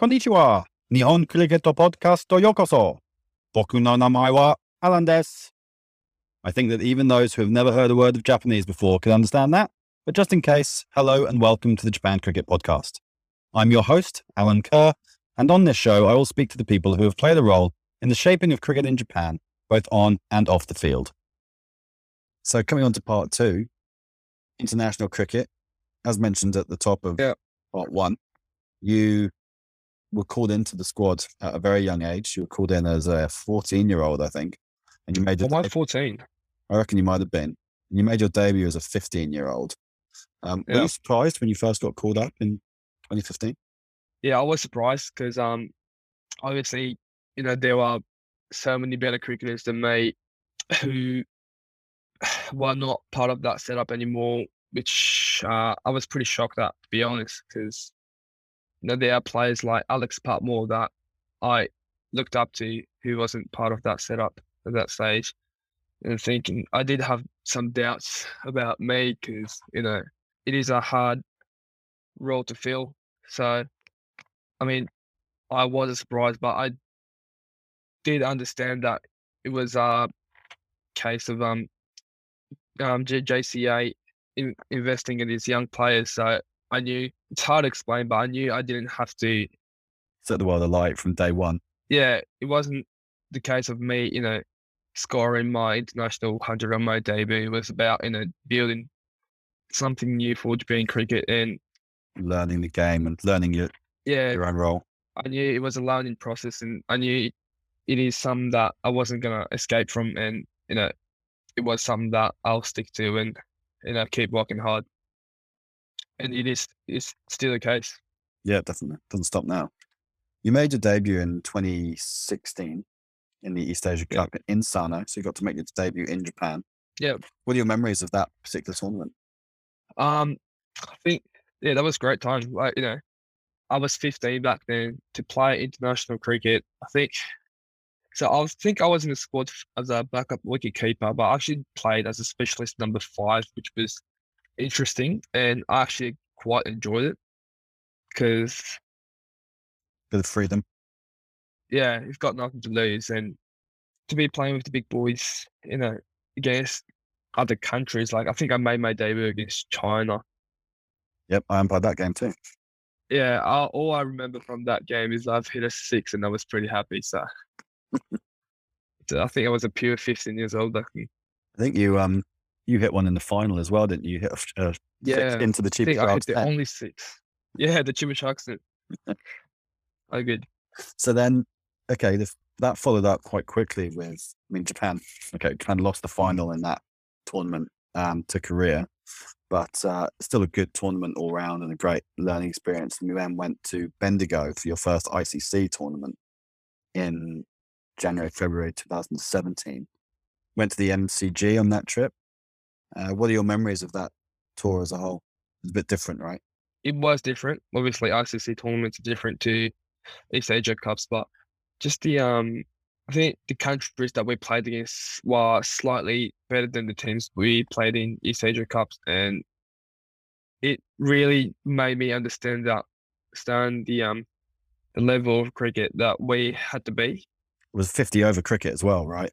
Konnichiwa. Nihon Kriketo Podcast yokoso. Boku no namae wa Alan desu. I think that even those who have never heard a word of Japanese before can understand that. But just in case, hello and welcome to the Japan Cricket Podcast. I'm your host, Alan Kerr, and on this show, I will speak to the people who have played a role in the shaping of cricket in Japan, both on and off the field. So, coming on to part two, international cricket, as mentioned at the top of Yeah. part one, you were called into the squad at a very young age. You were called in as a 14 year old, I think, and you made Well, I'm 14. I reckon you might have been. And you made your debut as a 15 year old. Um, Were you surprised when you first got called up in 2015? Yeah, I was surprised because um, obviously, you know, there were so many better cricketers than me who were not part of that setup anymore, which uh, I was pretty shocked at, to be honest, because you know there are players like Alex Patmore that I looked up to who wasn't part of that setup at that stage, and thinking I did have some doubts about me because you know it is a hard role to fill. So, I mean, I was surprised, but I did understand that it was a case of um, um JCA in, investing in these young players. So I knew it's hard to explain, but I knew I didn't have to. Set the world alight from day one. Yeah, it wasn't the case of me, you know, scoring my international hundred on my debut. It was about you know building something new for Japan cricket, and learning the game and learning your, yeah, your own role. I knew it was a learning process, and I knew it is something that I wasn't gonna escape from, and you know, it was something that I'll stick to, and you know, keep working hard. And it is is still the case. Yeah, definitely. Doesn't stop now. You made your debut in 2016 in the East Asia Yeah. Cup in Sano. So you got to make your debut in Japan. Yeah. What are your memories of that particular tournament? Um, I think yeah, that was a great time. Like you know, I was 15 back then to play international cricket. I think so. I was- think I was in the squad as a backup wicket keeper, but I actually played as a specialist number five, which was interesting, and I actually quite enjoyed it because of freedom. yeah, you've got nothing to lose, and to be playing with the big boys, you know, against other countries. Like I think I made my debut against China. Yep, I umpired that game too. Yeah, I, all I remember from that game is I've hit a six, and I was pretty happy. So, so I think I was a pure 15 years old. then. I think you um you hit one in the final as well, didn't you? You hit a, a six Yeah, into the I cheap think I hit sharks the only six. Yeah, the Chima Sharks. I good. So then, okay, the, that followed up quite quickly with, I mean, Japan. Okay, Japan lost the final in that tournament um, to Korea, but uh, still a good tournament all round and a great learning experience. And you then went to Bendigo for your first ICC tournament in January, February 2017. Went to the MCG on that trip. Uh, what are your memories of that tour as a whole? It's a bit different, right? It was different. Obviously, ICC tournaments are different to East Asia Cups, but just the um, I think the countries that we played against were slightly better than the teams we played in East Asia Cups, and it really made me understand that, understand the um, the level of cricket that we had to be. It was 50 over cricket as well, right?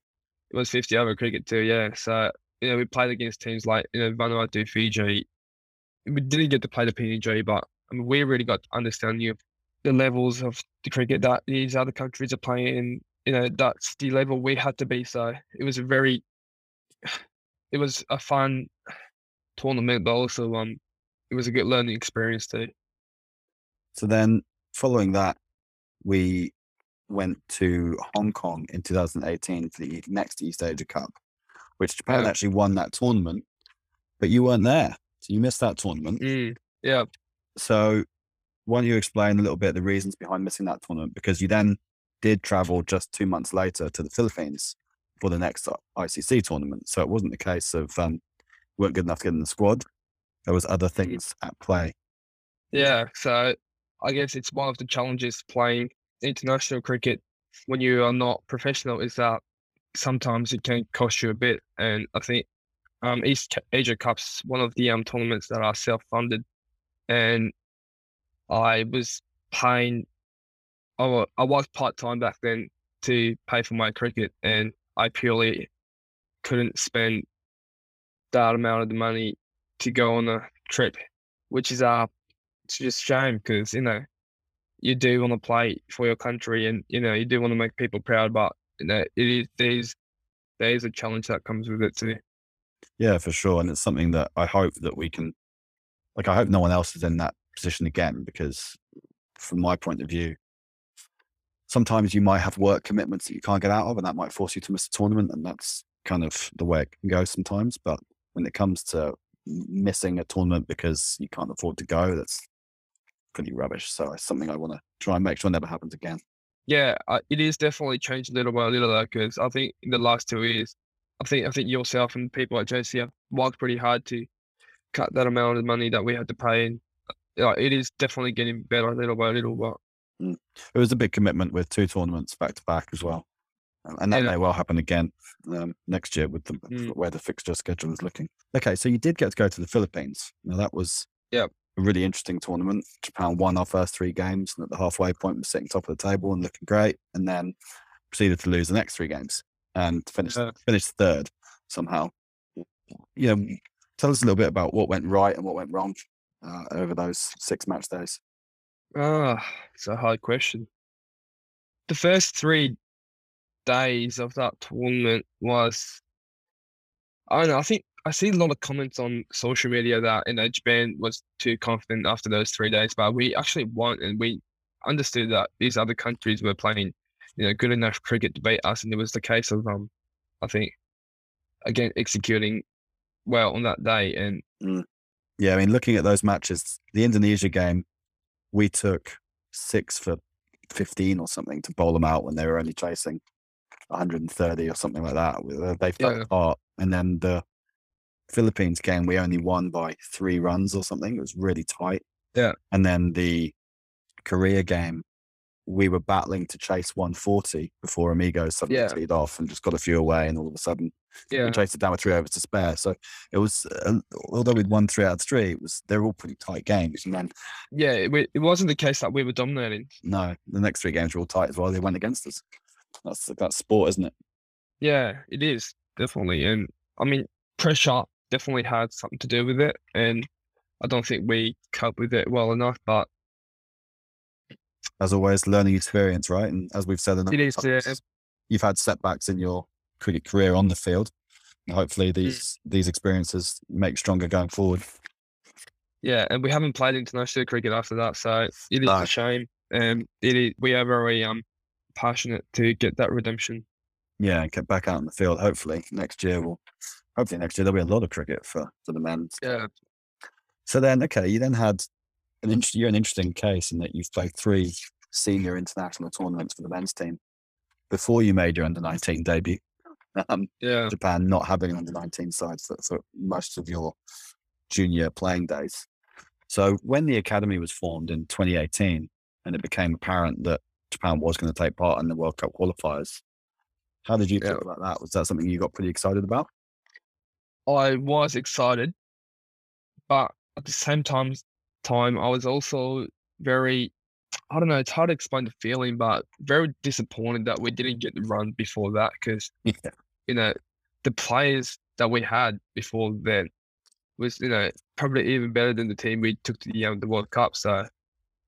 It was 50 over cricket too, yeah. So, you know, we played against teams like, you know, Vanuatu, Fiji. We didn't get to play the PNG, but I mean, we really got to understand you the levels of the cricket that these other countries are playing and, you know, that's the level we had to be. So it was a very, it was a fun tournament, but also, um, it was a good learning experience too. So then, following that, we went to Hong Kong in 2018 for the next East Asia Cup, which Japan Yeah. actually won that tournament, but you weren't there. So you missed that tournament. Mm, yeah. So, why don't you explain a little bit the reasons behind missing that tournament? Because you then did travel just two months later to the Philippines for the next ICC tournament. So, it wasn't the case of um, weren't good enough to get in the squad. There was other things at play. Yeah, so I guess it's one of the challenges playing international cricket when you are not professional is that sometimes it can cost you a bit. And I think um, East Asia Cup's one of the um, tournaments that are self-funded, and I was paying I, wa- I was part time back then to pay for my cricket, and I purely couldn't spend that amount of the money to go on a trip, which is uh, it's just shame because you know you do want to play for your country, and you know you do want to make people proud, but know it is there's there's a challenge that comes with it too. Yeah, for sure. And it's something that I hope that we can, like, I hope no one else is in that position again, because from my point of view, sometimes you might have work commitments that you can't get out of, and that might force you to miss a tournament. And that's kind of the way it can go sometimes. But when it comes to missing a tournament because you can't afford to go, that's pretty rubbish. So it's something I want to try and make sure never happens again. Yeah, uh, it is definitely changed little by little though, because I think in the last two years, I think I think yourself and people at JC have worked pretty hard to cut that amount of money that we had to pay, and uh, it is definitely getting better little by little. But It was a big commitment with two tournaments back to back as well. And that Yeah. may well happen again um, next year with the Mm. where the fixture schedule is looking. Okay, so you did get to go to the Philippines. Now that was Yep. A really interesting tournament. Japan won our first three games, and at the halfway point was sitting top of the table and looking great, and then proceeded to lose the next three games and finished Yeah. finished third somehow. You know, tell us a little bit about what went right and what went wrong uh, over those six match days. ah, it's a hard question. The first three days of that tournament was, I don't know. I think I see a lot of comments on social media that you know Japan was too confident after those three days, but we actually won, and we understood that these other countries were playing, you know, good enough cricket to beat us, and it was the case of um, I think, again executing well on that day, and Yeah, I mean, looking at those matches, the Indonesia game, we took six for 15 or something to bowl them out when they were only chasing 130 or something like that. They fell Yeah. apart. And then the Philippines game, we only won by three runs or something. It was really tight. Yeah. And then the Korea game, we were battling to chase 140 before Amigos suddenly Yeah. teed off and just got a few away. And all of a sudden, yeah, we chased it down with three overs to spare. So it was, uh, although we'd won three out of three, it was they're all pretty tight games. And then yeah, it, it wasn't the case that we were dominating. no, the next three games were all tight as well. They went against us. That's that's sport, isn't it? Yeah, it is definitely, and I mean pressure definitely had something to do with it, and I don't think we cope with it well enough. But As always, learning experience, right? And as we've said, in of is, yeah. you've had setbacks in your cricket career on the field. Hopefully, Mm. these these experiences make stronger going forward. yeah, and we haven't played international cricket after that, so it is No. a shame. And it is, we are very um passionate to get that redemption. Yeah, and get back out in the field. Hopefully, next year will. Hopefully, next year there'll be a lot of cricket for for the men. Yeah, So then, okay, you then had an interesting. You're an interesting case in that you've played three senior international tournaments for the men's team before you made your under 19 debut. Um, yeah, Japan not having an under 19 side for, for most of your junior playing days. So when the academy was formed in 2018 and it became apparent that Japan was going to take part in the World Cup qualifiers, how did you Yeah. feel about that? Was that something you got pretty excited about? I was excited, but at the same time, time I was also very, I don't know, it's hard to explain the feeling, but very disappointed that we didn't get the run before that because Yeah. you know the players that we had before then was you know probably even better than the team we took to the um, the World Cup. So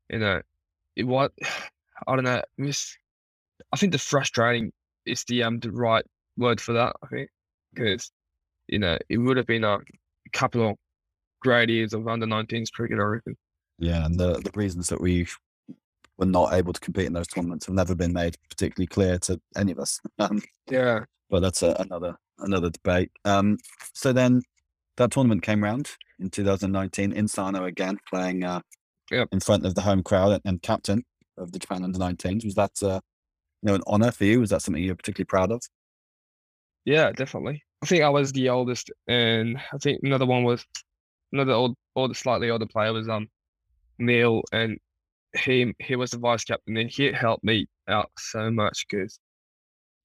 you know it was I don't know it was I think the frustrating is the um the right word for that. I think because you know it would have been a couple of great years of under 19s cricket. I reckon. Yeah, and the, the reasons that we were not able to compete in those tournaments have never been made particularly clear to any of us. Um, Yeah. but that's a, another another debate. Um, so then that tournament came round in 2019 in Sano again, playing uh, Yep. in front of the home crowd and, and captain of the Japan under 19s. Was that uh, you know an honour for you? Was that something you're particularly proud of? Yeah, definitely. I think I was the oldest, and I think another one was another old, older, slightly older player was um Neil, and he he was the vice captain, and he helped me out so much because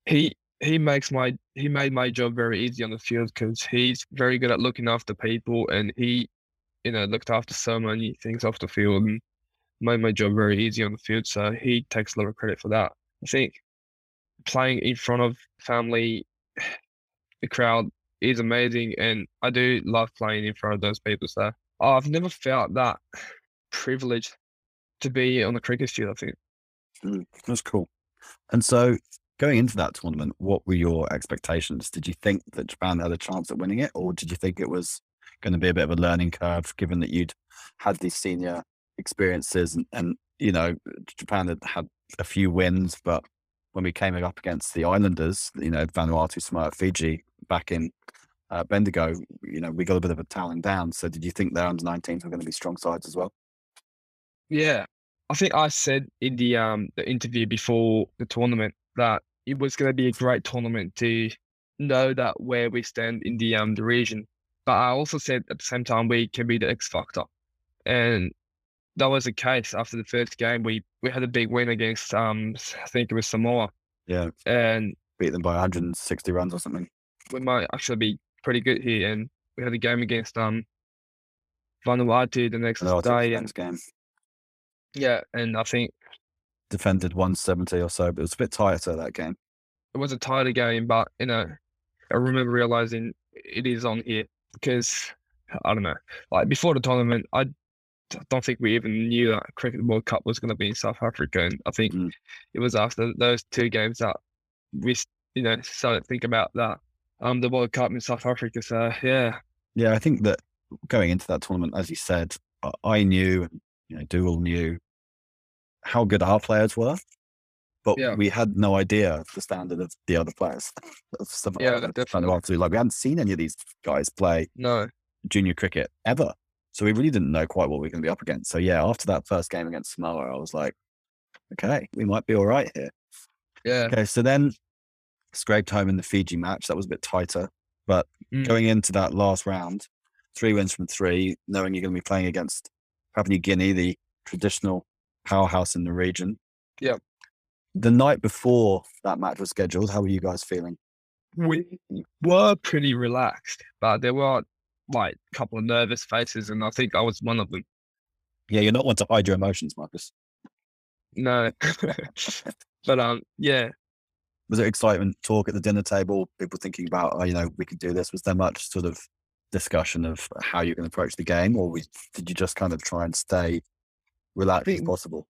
he he makes my he made my job very easy on the field because he's very good at looking after people, and he you know looked after so many things off the field, and made my job very easy on the field. So he takes a lot of credit for that. I think playing in front of family, the crowd is amazing, and I do love playing in front of those people. So I've never felt that privilege to be on the cricket field. I think mm, that's cool. And so, going into that tournament, what were your expectations? Did you think that Japan had a chance at winning it, or did you think it was going to be a bit of a learning curve, given that you'd had these senior experiences and, and you know Japan had had a few wins, but when we came up against the Islanders, you know Vanuatu, Samoa, Fiji back in uh, Bendigo, you know we got a bit of a talent down. So did you think their under 19s were going to be strong sides as well? Yeah, I think I said in the um the interview before the tournament that it was going to be a great tournament to know that where we stand in the um the region. But I also said at the same time we can be the X factor, and that was the case after the first game. We we had a big win against um I think it was Samoa. Yeah. And beat them by 160 runs or something. We might actually be pretty good here, and we had a game against um Vanuatu the next Vanuatu day. And, game. Yeah, and I think defended 170 or so, but it was a bit tighter that game. It was a tighter game, but you know, I remember realizing it is on here because I don't know, like before the tournament, I don't think we even knew that Cricket World Cup was going to be in South Africa, and I think mm. it was after those two games that we, you know, started to think about that, um, the World Cup in South Africa. So yeah, yeah, I think that going into that tournament, as you said, I knew, you know, Dual knew how good our players were, but yeah. we had no idea the standard of the other players. Some yeah, definitely. Like we hadn't seen any of these guys play no junior cricket ever. So we really didn't know quite what we were going to be up against. So yeah, after that first game against Samoa, I was like, okay, we might be all right here. Yeah. Okay. So then scraped home in the Fiji match. That was a bit tighter. But mm. going into that last round, three wins from three, knowing you're going to be playing against Papua New Guinea, the traditional powerhouse in the region. Yeah. The night before that match was scheduled, how were you guys feeling? We were pretty relaxed, but there were like a couple of nervous faces, and I think I was one of them. Yeah, you're not one to hide your emotions, Marcus. No, but um, yeah. Was there excitement, talk at the dinner table, people thinking about, oh, you know, we could do this? Was there much sort of discussion of how you're going to approach the game, or did you just kind of try and stay relaxed think, as possible?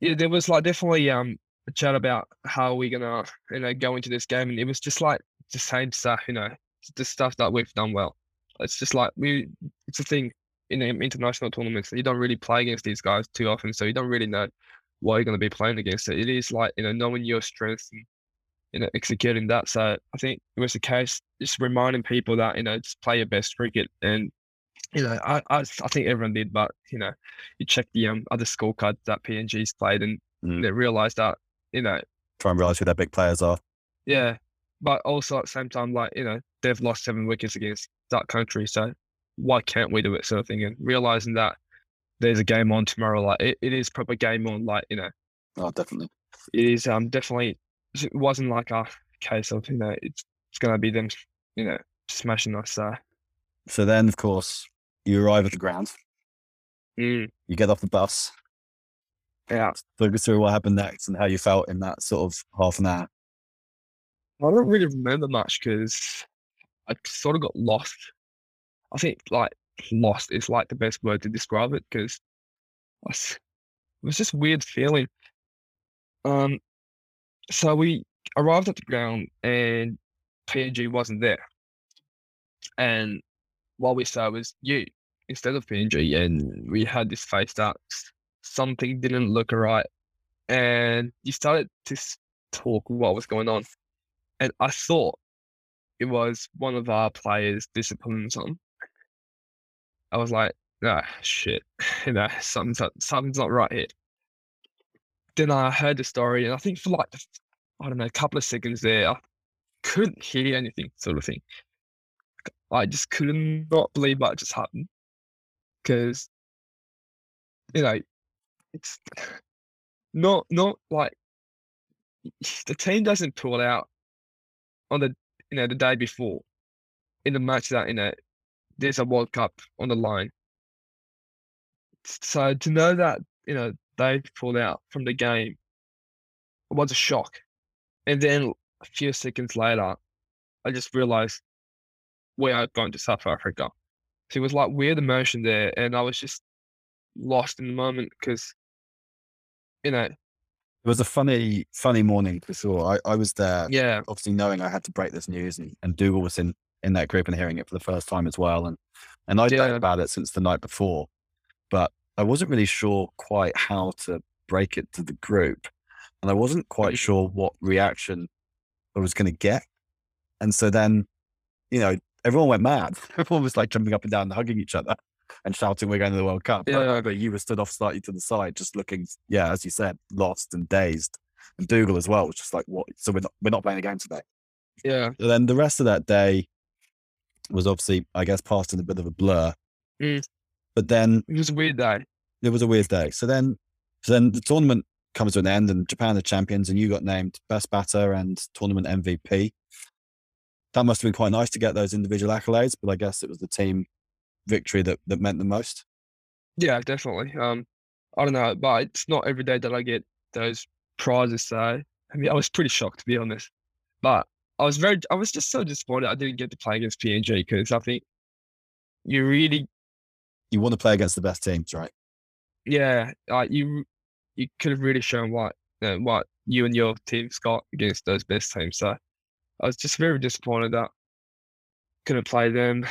Yeah, there was like definitely um a chat about how we're gonna you know go into this game, and it was just like the same stuff, you know, the stuff that we've done well. It's just like we, it's a thing in international tournaments. You don't really play against these guys too often, so you don't really know what you're going to be playing against. So it is like you know knowing your strengths and you know executing that. So I think it was the case, just reminding people that you know just play your best cricket, and you know I I, I think everyone did, but you know you check the um other scorecards that PNG's played, and mm. they realised that you know try and realise who their big players are. Yeah, but also at the same time, like you know they've lost seven wickets against that country. So why can't we do it? Sort of thing. And realizing that there's a game on tomorrow, like it, it is proper game on, like, you know. Oh, definitely. It is um definitely it wasn't like a case of, you know, it's it's gonna be them, you know, smashing us. So So then of course you arrive at the ground. Mm. You get off the bus. Yeah. Talk us through what happened next and how you felt in that sort of half an hour. I don't really remember much because I sort of got lost. I think like lost is like the best word to describe it because it was just weird feeling. Um, so we arrived at the ground and PNG wasn't there, and what we saw was you instead of PNG, and we had this face that something didn't look right, and you started to talk what was going on, and I thought it was one of our players' disciplines on. I was like, ah, shit, you know, something's not, something's not right here. Then I heard the story, and I think for like, I don't know, a couple of seconds there, I couldn't hear anything, sort of thing. I just could not believe what just happened. Because, you know, it's not, not like the team doesn't pull out on the you know, the day before in the match that, you know, there's a World Cup on the line. So to know that you know they pulled out from the game, was a shock. And then a few seconds later, I just realized we are going to South Africa. So it was like weird emotion there, and I was just lost in the moment because, you know, It was a funny, funny morning for sure. I, I was there, yeah, obviously knowing I had to break this news, and, and Dougal was in, in that group and hearing it for the first time as well. And and I'd known Yeah. about it since the night before, but I wasn't really sure quite how to break it to the group, and I wasn't quite Mhm. sure what reaction I was going to get. And so then, you know, everyone went mad. Everyone was like jumping up and down, and hugging each other, and shouting, "We're going to the World Cup!" Yeah. But you were stood off slightly to the side, just looking, yeah, as you said, lost and dazed. And Dougal as well was just like, "What? So we're not we're not playing a game today." yeah, And then the rest of that day was obviously, I guess, passed in a bit of a blur. Mm. But then it was a weird day. it was a weird day. So then, so then the tournament comes to an end, and Japan are champions, and you got named best batter and tournament MVP. That must have been quite nice to get those individual accolades, but I guess it was the team victory that that meant the most. Yeah, definitely. Um, I don't know, but it's not every day that I get those prizes. So I mean, I was pretty shocked to be honest, but I was very, I was just so disappointed I didn't get to play against PNG because I think you really, You want to play against the best teams, right? yeah, like you, you could have really shown what, you know, what you and your team's got against those best teams. So I was just very disappointed that couldn't play them,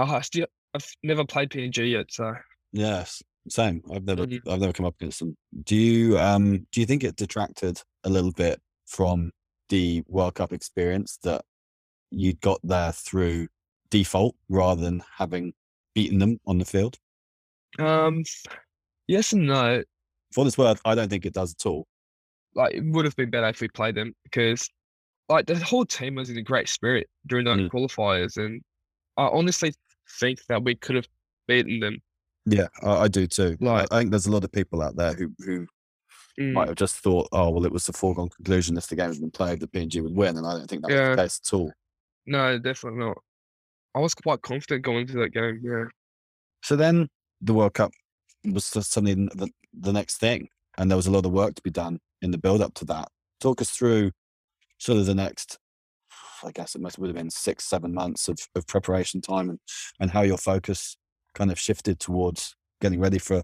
and I still, I've never played PNG yet. So Yes, same. I've never Mhm. I've never come up against them. Do you um do you think it detracted a little bit from the World Cup experience that you got there through default rather than having beaten them on the field? um, yes and no. For this worth, I don't think it does at all. like it would have been better if we played them because like the whole team was in a great spirit during the Mm. qualifiers and I honestly think that we could have beaten them. Yeah, I, I do too. I, Like- I think there's a lot of people out there who who Mm, might have just thought, oh well, it was a foregone conclusion if the game had been played, that PNG would win, and I don't think that was the case at all. No, definitely not. I was quite confident going into that game. Yeah. So then the World Cup was suddenly the, the next thing, and there was a lot of work to be done in the build up to that. Talk us through sort of the next, I guess it must would have been six, seven months of, of preparation time, and and how your focus kind of shifted towards getting ready for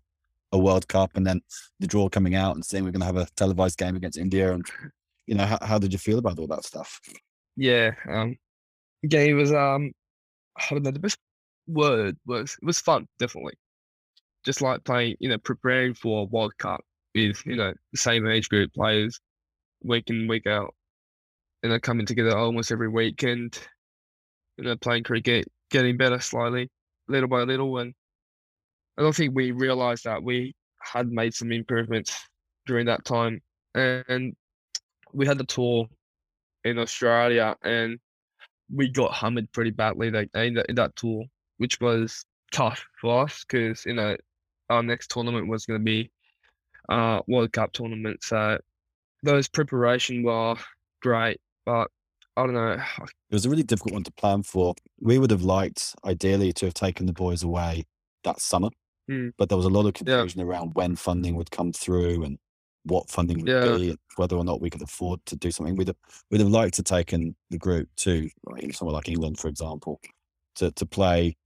a World Cup, and then the draw coming out and seeing we're going to have a televised game against India, and you know how, how did you feel about all that stuff? Yeah. Um game was um I don't know, the best word was it was fun, definitely. Just like playing, you know, preparing for a World Cup with, you know, the same age group players week in, week out. You know, coming together almost every week and you know, playing cricket, getting better slowly, little by little and I don't think we realized that we had made some improvements during that time. And we had the tour in Australia and we got hammered pretty badly like in that, in that tour, which was tough for us because you know our next tournament was going to be uh World Cup tournament. So those preparation were great, but I don't know. It was a really difficult one to plan for. We would have liked, ideally, to have taken the boys away that summer, Mm. but there was a lot of Yeah. confusion around when funding would come through and what funding would Yeah. be, and whether or not we could afford to do something. We'd have, we'd have liked to taken the group to like, somewhere like England, for example, to to play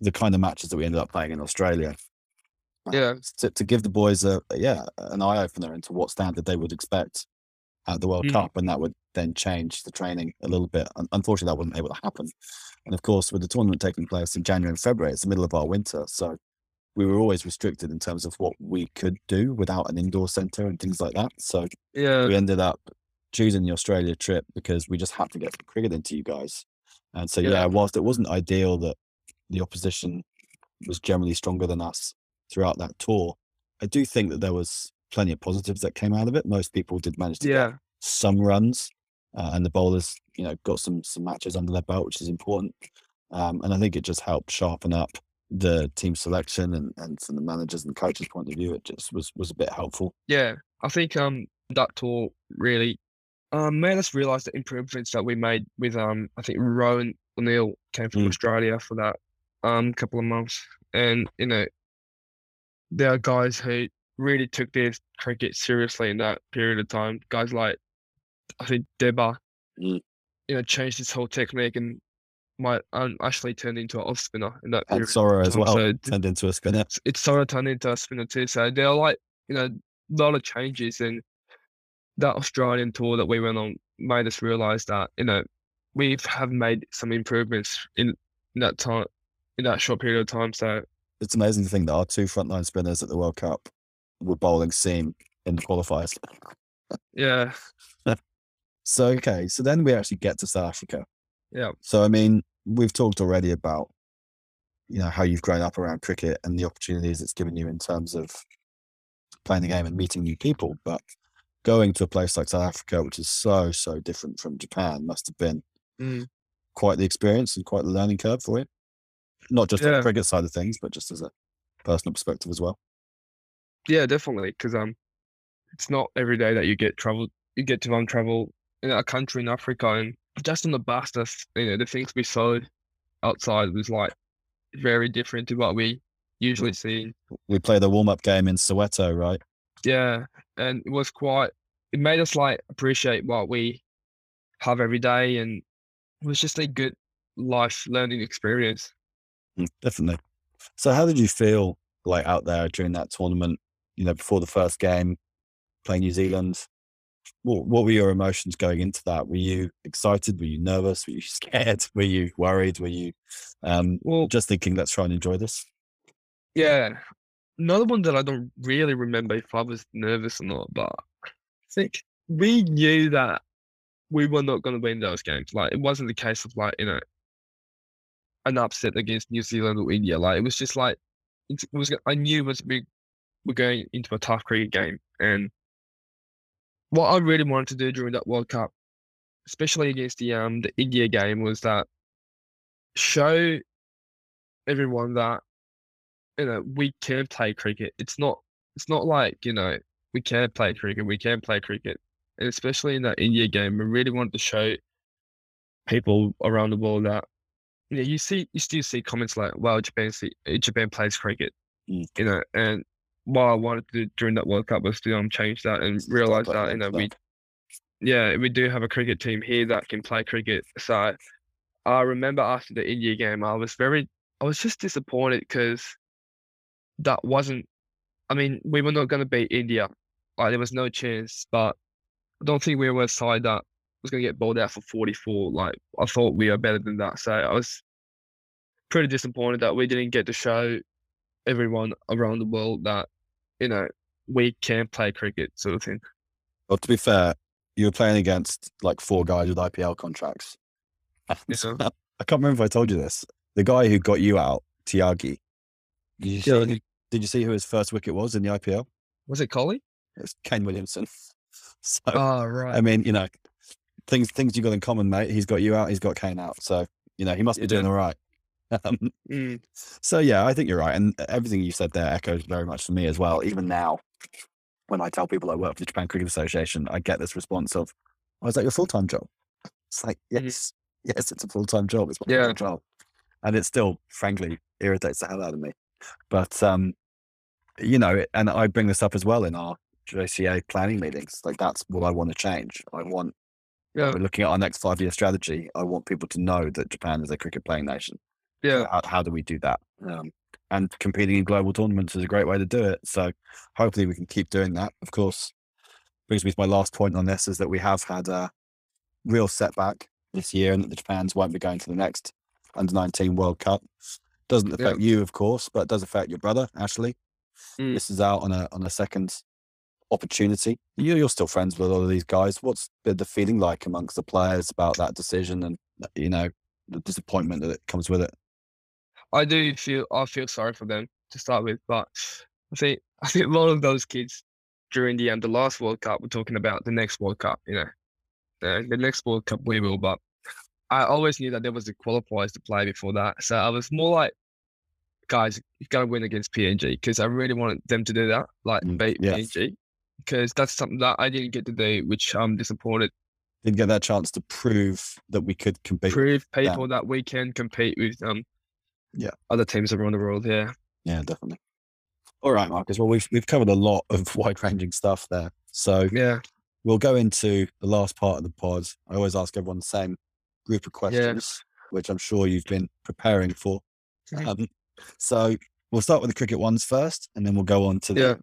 the kind of matches that we ended up playing in Australia. Yeah. to, to give the boys a yeah an eye opener into what standard they would expect at the World Mm. Cup, and that would then change the training a little bit. Unfortunately, that wasn't able to happen. And of course, with the tournament taking place in January and February, it's the middle of our winter, so we were always restricted in terms of what we could do without an indoor centre and things like that. So Yeah, we ended up choosing the Australia trip because we just had to get some cricket into you guys. And so, yeah, Yeah. whilst it wasn't ideal that the opposition was generally stronger than us throughout that tour, I do think that there was plenty of positives that came out of it. Most people did manage to get yeah, some runs, uh, and the bowlers, you know, got some some matches under their belt, which is important. Um, and I think it just helped sharpen up the team selection, and and from the managers and coaches' point of view, it just was was a bit helpful. yeah. I think um that tour really um made us realize the improvements that we made with um I think Rowan O'Neill came from Mm. Australia for that um couple of months, and you know there are guys who really took their cricket seriously in that period of time. Guys like I think Deba, Mm. you know, changed his whole technique and might um, actually turned into an off spinner in that And period. Sora as well so- turned into a spinner. It's, it's sort of turned into a spinner too. So there are like you know a lot of changes and that Australian tour that we went on made us realise that you know we have made some improvements in, in that time in that short period of time. So It's amazing to think that our two frontline spinners at the World Cup were bowling seam in the qualifiers. yeah, So okay, so then we actually get to South Africa. yeah, So I mean, we've talked already about you know how you've grown up around cricket and the opportunities it's given you in terms of playing the game and meeting new people. But going to a place like South Africa, which is so so different from Japan, must have been Mm. quite the experience and quite the learning curve for you. Not just on the cricket side of things, but just as a personal perspective as well. Yeah, definitely. Because um, it's not every day that you get travel, you get to um travel in a country in Africa, and just on the bus, that's you know the things we saw outside was like very different to what we usually see. We played the warm up game in Soweto, right? Yeah, and it was quite. It made us like appreciate what we have every day, and it was just a good life learning experience. Mm, Definitely. So, how did you feel like out there during that tournament? You know, before the first game, playing New Zealand. What, what were your emotions going into that? Were you excited? Were you nervous? Were you scared? Were you worried? Were you um, Well, just thinking, let's try and enjoy this? yeah, another one that I don't really remember if I was nervous or not, but I think we knew that we were not going to win those games. Like it wasn't the case of like you know an upset against New Zealand or India. Like it was just like it was. I knew it was big. We're going into a tough cricket game, and what I really wanted to do during that World Cup, especially against the um the India game, was that show everyone that you know we can play cricket. It's not it's not like you know we can play cricket. We can play cricket, and especially in that India game, we really wanted to show people around the world that you know you see you still see comments like, "Well, Japan see, Japan plays cricket," Mm. you know, and what I wanted to do during that World Cup was to um change that and realize that you know we yeah, we do have a cricket team here that can play cricket. So I remember after the India game, I was very, I was just disappointed because that wasn't, I mean, we were not going to beat India. Like, there was no chance, but I don't think we were a side that was going to get bowled out for 44. Like, I thought we were better than that. So I was pretty disappointed that we didn't get to show everyone around the world that, you know, we can play cricket sort of thing. Well, to be fair, you were playing against like four guys with IPL contracts. Yeah. I can't remember if I told you this. The guy who got you out, Tyagi. Did you, see, Yeah. who- did you see who his first wicket was in the IPL? Was it Kohli? It's Kane Williamson. So Oh, right. I mean, you know, things things you got in common, mate. He's got you out. He's got Kane out. So you know, he must be Yeah. doing all right. Um, Mm. so yeah, I think you're right, and everything you said there echoes very much for me as well. Even now, when I tell people I work for the Japan Cricket Association, I get this response of, "Oh, is that your full time job?" It's like, Mhm. yes, yes, it's a full time job. It's my Yeah. job, and it still, frankly, irritates the hell out of me. But um, you know, and I bring this up as well in our JCA planning meetings. Like that's what I want to change. I want Yeah. we're looking at our next five year strategy. I want people to know that Japan is a cricket playing nation. Yeah. How, how do we do that? Um, and competing in global tournaments is a great way to do it. So hopefully we can keep doing that. Of course, brings me to my last point on this is that we have had a real setback this year and that the Japans won't be going to the next under 19 World Cup. Doesn't Yeah. affect you, of course, but it does affect your brother, Ashley. Mm. This is out on a on a second opportunity. You, you're still friends with a lot of these guys. What's the the feeling like amongst the players about that decision and you know the disappointment that it comes with it? I do feel I feel sorry for them to start with, but I think I think a lot of those kids during the um, the last World Cup were talking about the next World Cup. You know, uh, the next World Cup we will, but I always knew that there was the qualifiers to play before that, so I was more like, guys, you gotta win against PNG because I really wanted them to do that, like Mm, beat yes. PNG, because that's something that I didn't get to do, which I'm disappointed. Didn't get that chance to prove that we could compete. Prove people that we can compete with um Yeah. other teams around the world. Yeah. Yeah, definitely. All right, Marcus. Well, we've we've covered a lot of wide ranging stuff there. So Yeah. we'll go into the last part of the pod. I always ask everyone the same group of questions, which I'm sure you've been preparing for. Um, so we'll start with the cricket ones first, and then we'll go on to the Yeah.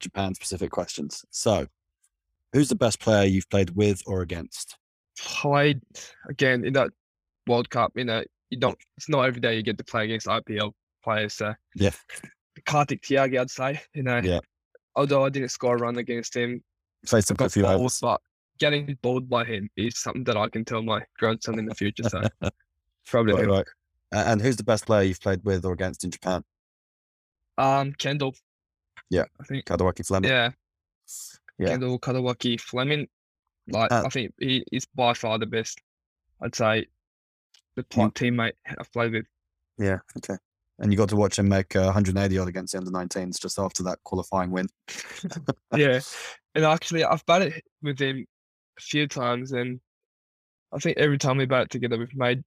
Japan specific questions. So, who's the best player you've played with or against? Played again in that World Cup. You know, you don't. It's not every day you get to play against IPL players. So Yeah. Kartik Tyagi, I'd say. You know. Yeah. Although I didn't score a run against him, Faced him for a few overs. but getting bowled by him is something that I can tell my grandson in the future. So probably Right, right. And who's the best player you've played with or against in Japan? Um, Kendel. Yeah. I think. Kadowaki Fleming. Yeah. Yeah. Kendel Kadowaki Fleming. Like Uh, I think he is by far the best. I'd say the top teammate I've played with. Yeah. Okay. And you got to watch him make uh, 180 odd against the under 19s just after that qualifying win. yeah. And actually I've batted with him a few times and I think every time we batted together we've made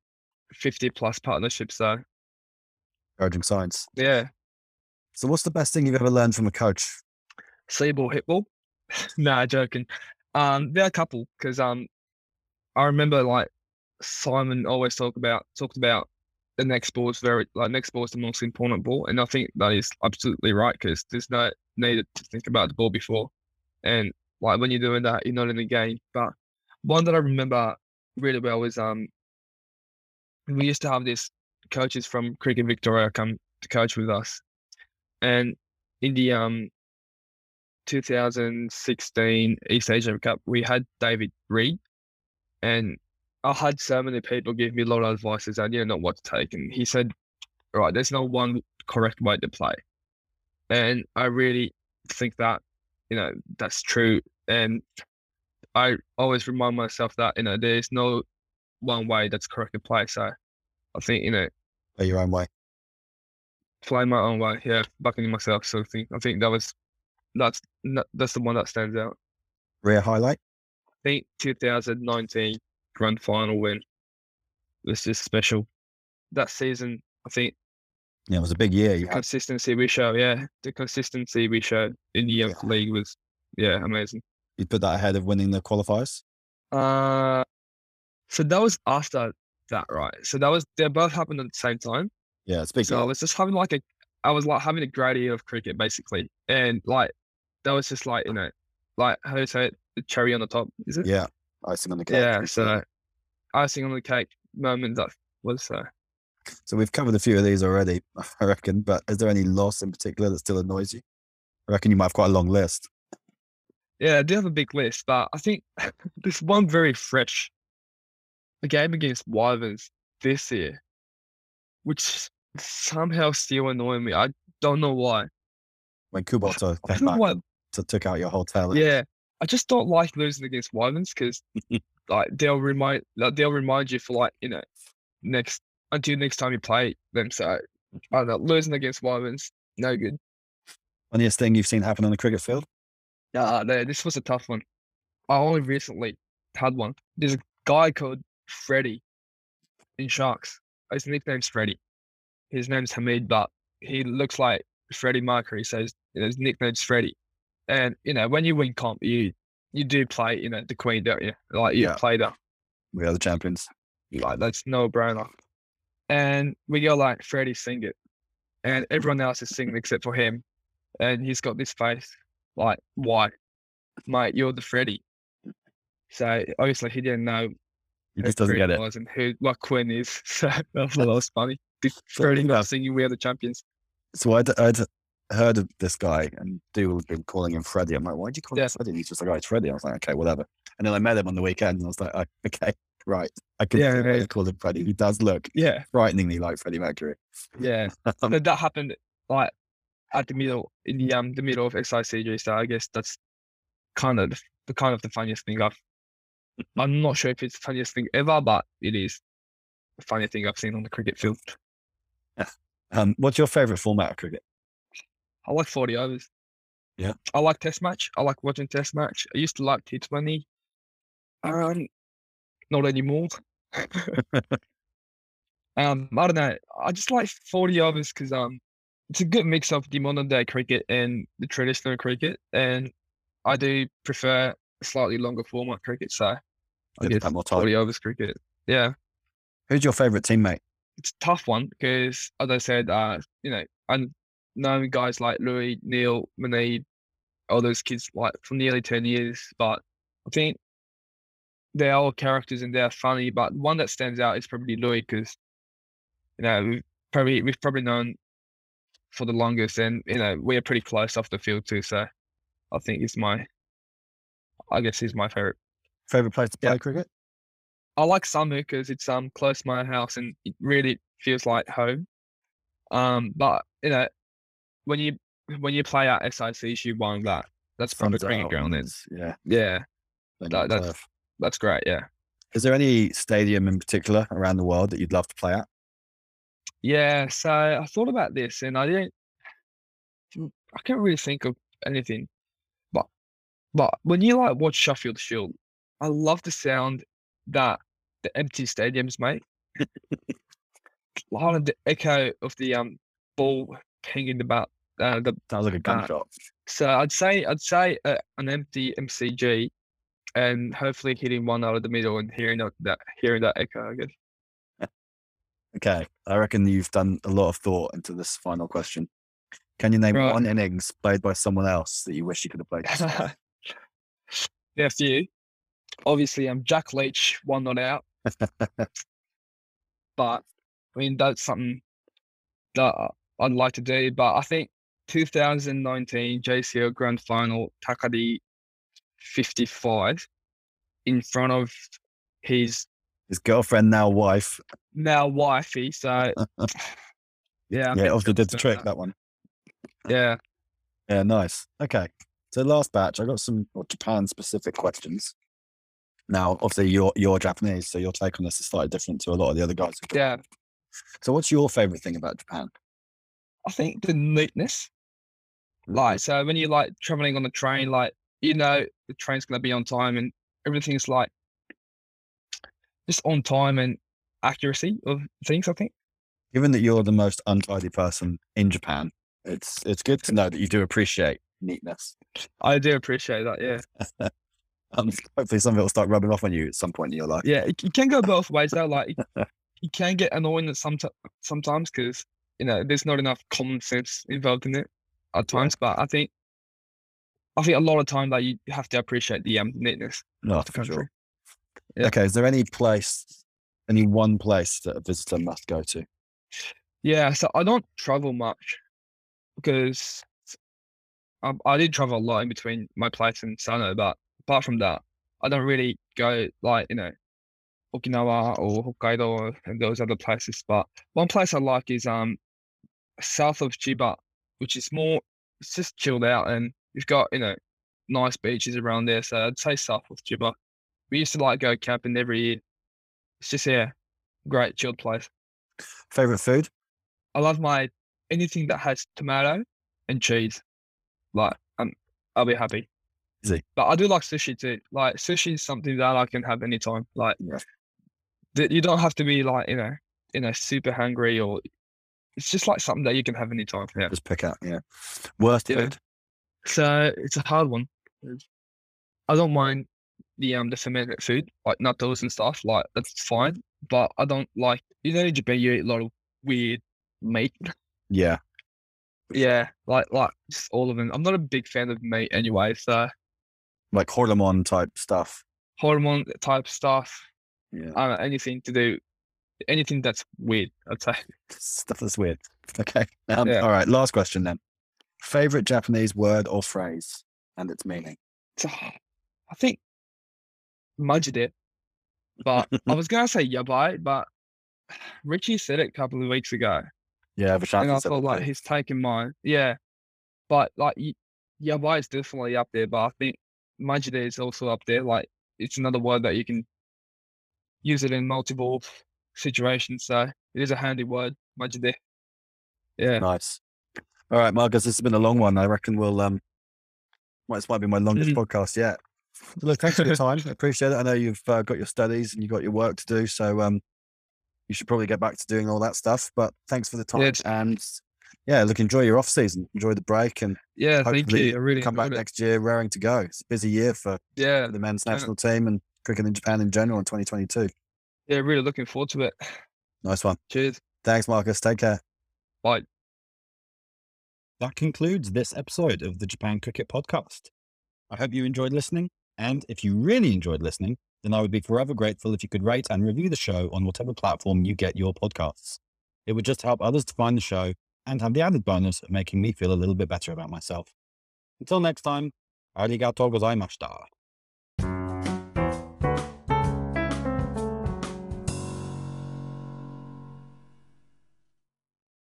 fifty plus partnerships. So Encouraging signs. yeah. So, what's the best thing you've ever learned from a coach? See ball, hit ball. nah, joking. Um, there are a couple because um, I remember like Simon always talk about talked about the next ball is very like next ball is the most important ball, and I think that is absolutely right because there's no need to think about the ball before, and like when you're doing that, you're not in the game. But one that I remember really well is um, we used to have this coaches from Cricket Victoria come to coach with us, and in the um 2016 East Asia Cup, we had David Reed, and I had so many people give me a lot of advices. I didn't know what to take, and he said, "Right, there's no one correct way to play," and I really think that you know that's true, and I always remind myself that you know there's no one way that's correct to play. So I think you know Play your own way. play my own way, yeah, backing myself. So I think I think that was that's that's the one that stands out. Rear highlight? I think 2019 grand final win was just special. That season, I think Yeah, it was a big year. The consistency we showed, yeah, the consistency we showed in the youth league was, yeah, amazing. You put that ahead of winning the qualifiers. Uh, so that was after that, right? So that was they both happened at the same time. Yeah, it's big. So I was just having like a, I was like having a great year of cricket basically, and like that was just like you know, like how do you say it, the cherry on the top, is it? Yeah, icing on the cake. Yeah. So icing on the cake moment that was so. So we've covered a few of these already, I reckon. But is there any loss in particular that still annoys you? I reckon you might have quite a long list. Yeah, I do have a big list, but I think this one very fresh. A game against Wyverns this year, which somehow still annoying me. I don't know why. When Kubota came back took out your hotel. Yeah, I just don't like losing against Wyverns because like they'll remind like, they'll remind you for like you know next until next time you play them. So I don't know, losing against Wyverns no good. Funniest thing you've seen happen on the cricket field? Yeah, no, this was a tough one. I only recently had one. There's a guy called Freddie in Sharks. His nickname's Freddie. His name's Hamid, but he looks like Freddie Mercury, so his, his nickname's Freddie. And you know, when you win comp, you you do play, you know, the Queen, don't you? Like you Yeah. play the We are the champions. You like that's no brainer. And we go like Freddie sing it, and everyone else is singing except for him, and he's got this face like, why, mate? You're the Freddie. So obviously he didn't know He just doesn't get it. was and who what Queen is. So I that was funny. Freddie not singing "We Are the Champions"? So I'd, I'd heard of this guy and Dougal had been calling him Freddie. I'm like, why'd you call Yeah. him Freddie? And he's just like, oh, it's Freddie. I was like, okay, whatever. And then I met him on the weekend and I was like, oh, okay, right. I could Yeah, yeah, call him Freddie. He does look Yeah, frighteningly like Freddie Mercury. yeah. Um, that happened like at the middle in the um the middle of XICG. So I guess that's kind of the, the kind of the funniest thing I've. I'm not sure if it's the funniest thing ever, but it is the funniest thing I've seen on the cricket field. um, what's your favourite format of cricket? I like 40 overs. Yeah. I like Test match. I like watching Test match. I used to like T20. Um, not anymore. um, I don't know. I just like 40 overs because um, it's a good mix of the modern day cricket and the traditional cricket, and I do prefer slightly longer format cricket. So I Get guess more time. 40 overs cricket. Yeah, Who's your favourite teammate? it's a tough one because, as I said, uh, you know, I know guys like Louis, Neil, Maneed, all those kids like for nearly 10 years, but I think they're all characters and they're funny. But one that stands out is probably Louis because, you know, we've probably we've probably known for the longest, and you know, we're pretty close off the field too. So I think he's my, I guess he's my favorite. Favourite place to play Yeah. cricket? I like Samu because it's um close to my house and it really feels like home. Um, but you know, when you when you play at SIC, you won that. That's Sun's cricket ground. It's- Yeah. yeah, That- that's- turf. that's great. Yeah, Is there any stadium in particular around the world that you'd love to play at? yeah. So I thought about this and I didn't. I can't really think of anything, but but when you like watch Sheffield Shield, I love the sound that the empty stadiums make. lot of the echo of the um ball pinging about uh, the Sounds like a Uh, gunshot. So I'd say I'd say uh, an empty MCG, and hopefully hitting one out of the middle and hearing that, that hearing that echo. again. Okay. I reckon you've done a lot of thought into this final question. Can you name Right. one innings played by someone else that you wish you could have played? yeah, a few. Obviously, I'm Jack Leach, one not out, but I mean that's something that I'd like to do. But I think 2019 JCL Grand Final, Takadi 55, in front of his His girlfriend, now wife. now wifey. So yeah, I yeah, obviously did the trick, that. that one. Yeah. Yeah, nice. Okay. So last batch, I got some Japan specific questions. Now, obviously you're you're Japanese, so your take on this is slightly different to a lot of the other guys. Yeah. So what's your favorite thing about Japan? I think the neatness. Like, so when you're like traveling on the train, like, you know, the train's going to be on time and everything's like just on time and accuracy of things, I think. Given that you're the most untidy person in Japan, it's it's good to know that you do appreciate neatness. I do appreciate that. Yeah. Um, hopefully, some of it will start rubbing off on you at some point in your life. Yeah. It, it can go both ways though. Like, it, it can get annoying at some sometimes because, you know, there's not enough common sense involved in it at times. But I think, I think a lot of time that you have to appreciate the um, neatness No, of the for country. sure. Yeah. Okay, is there any place, any one place that a visitor must go to? Yeah, so I don't travel much because I, I did travel a lot in between my place and Sano, but apart from that, I don't really go like, you know, Okinawa or Hokkaido and those other places. But one place I like is um south of Chiba, which is more it's just chilled out and you've got, you know, nice beaches around there. So I'd say south of Chiba. We used to like go camping every year. It's just yeah, great chilled place. Favorite food? I love my anything that has tomato and cheese. Like, um, I'll be happy. Easy. But I do like sushi too. Like, sushi is something that I can have anytime. Like, Yeah. th- you don't have to be like, you know, you know, super hungry or it's just like something that you can have anytime. Yeah. Just pick out. Yeah. Worst Yeah. food? So it's a hard one. I don't mind the um the fermented food like nattos and stuff. Like that's fine. But I don't like you know in Japan you eat a lot of weird meat. Yeah. Yeah, like like just all of them. I'm not a big fan of meat anyway, so Like hormone type stuff. hormone type stuff, Yeah. uh, anything to do, anything that's weird, I'd say. Stuff that's weird. Okay. Um, Yeah. All right. Last question then. Favorite Japanese word or phrase and its meaning? I think majide, but I was gonna say yabai, but Richie said it a couple of weeks ago, Yeah, Vishanti and I that like he's taken mine. Yeah, but like yabai is definitely up there, but I think majide is also up there. Like it's another word that you can use it in multiple situations, so it is a handy word, majide. Yeah. Nice. All right, Marcus, this has been a long one. I reckon we'll um well, this might be my longest Mhm. podcast yet. So look, thanks for your time. I appreciate it. I know you've uh, got your studies and you've got your work to do, so um you should probably get back to doing all that stuff. But thanks for the time Yes. and yeah, look, enjoy your off season, enjoy the break, and Yeah, thank Hopefully you. I really come back it. next year raring to go. It's a busy year for Yeah, the men's Yeah. national team and cricket in Japan in general in 2022. Yeah, really looking forward to it. Nice one. Cheers. Thanks, Marcus. Take care. Bye. That concludes this episode of the Japan Cricket Podcast. I hope you enjoyed listening. And if you really enjoyed listening, then I would be forever grateful if you could rate and review the show on whatever platform you get your podcasts. It would just help others to find the show and have the added bonus of making me feel a little bit better about myself. Until next time, arigatou gozaimashita.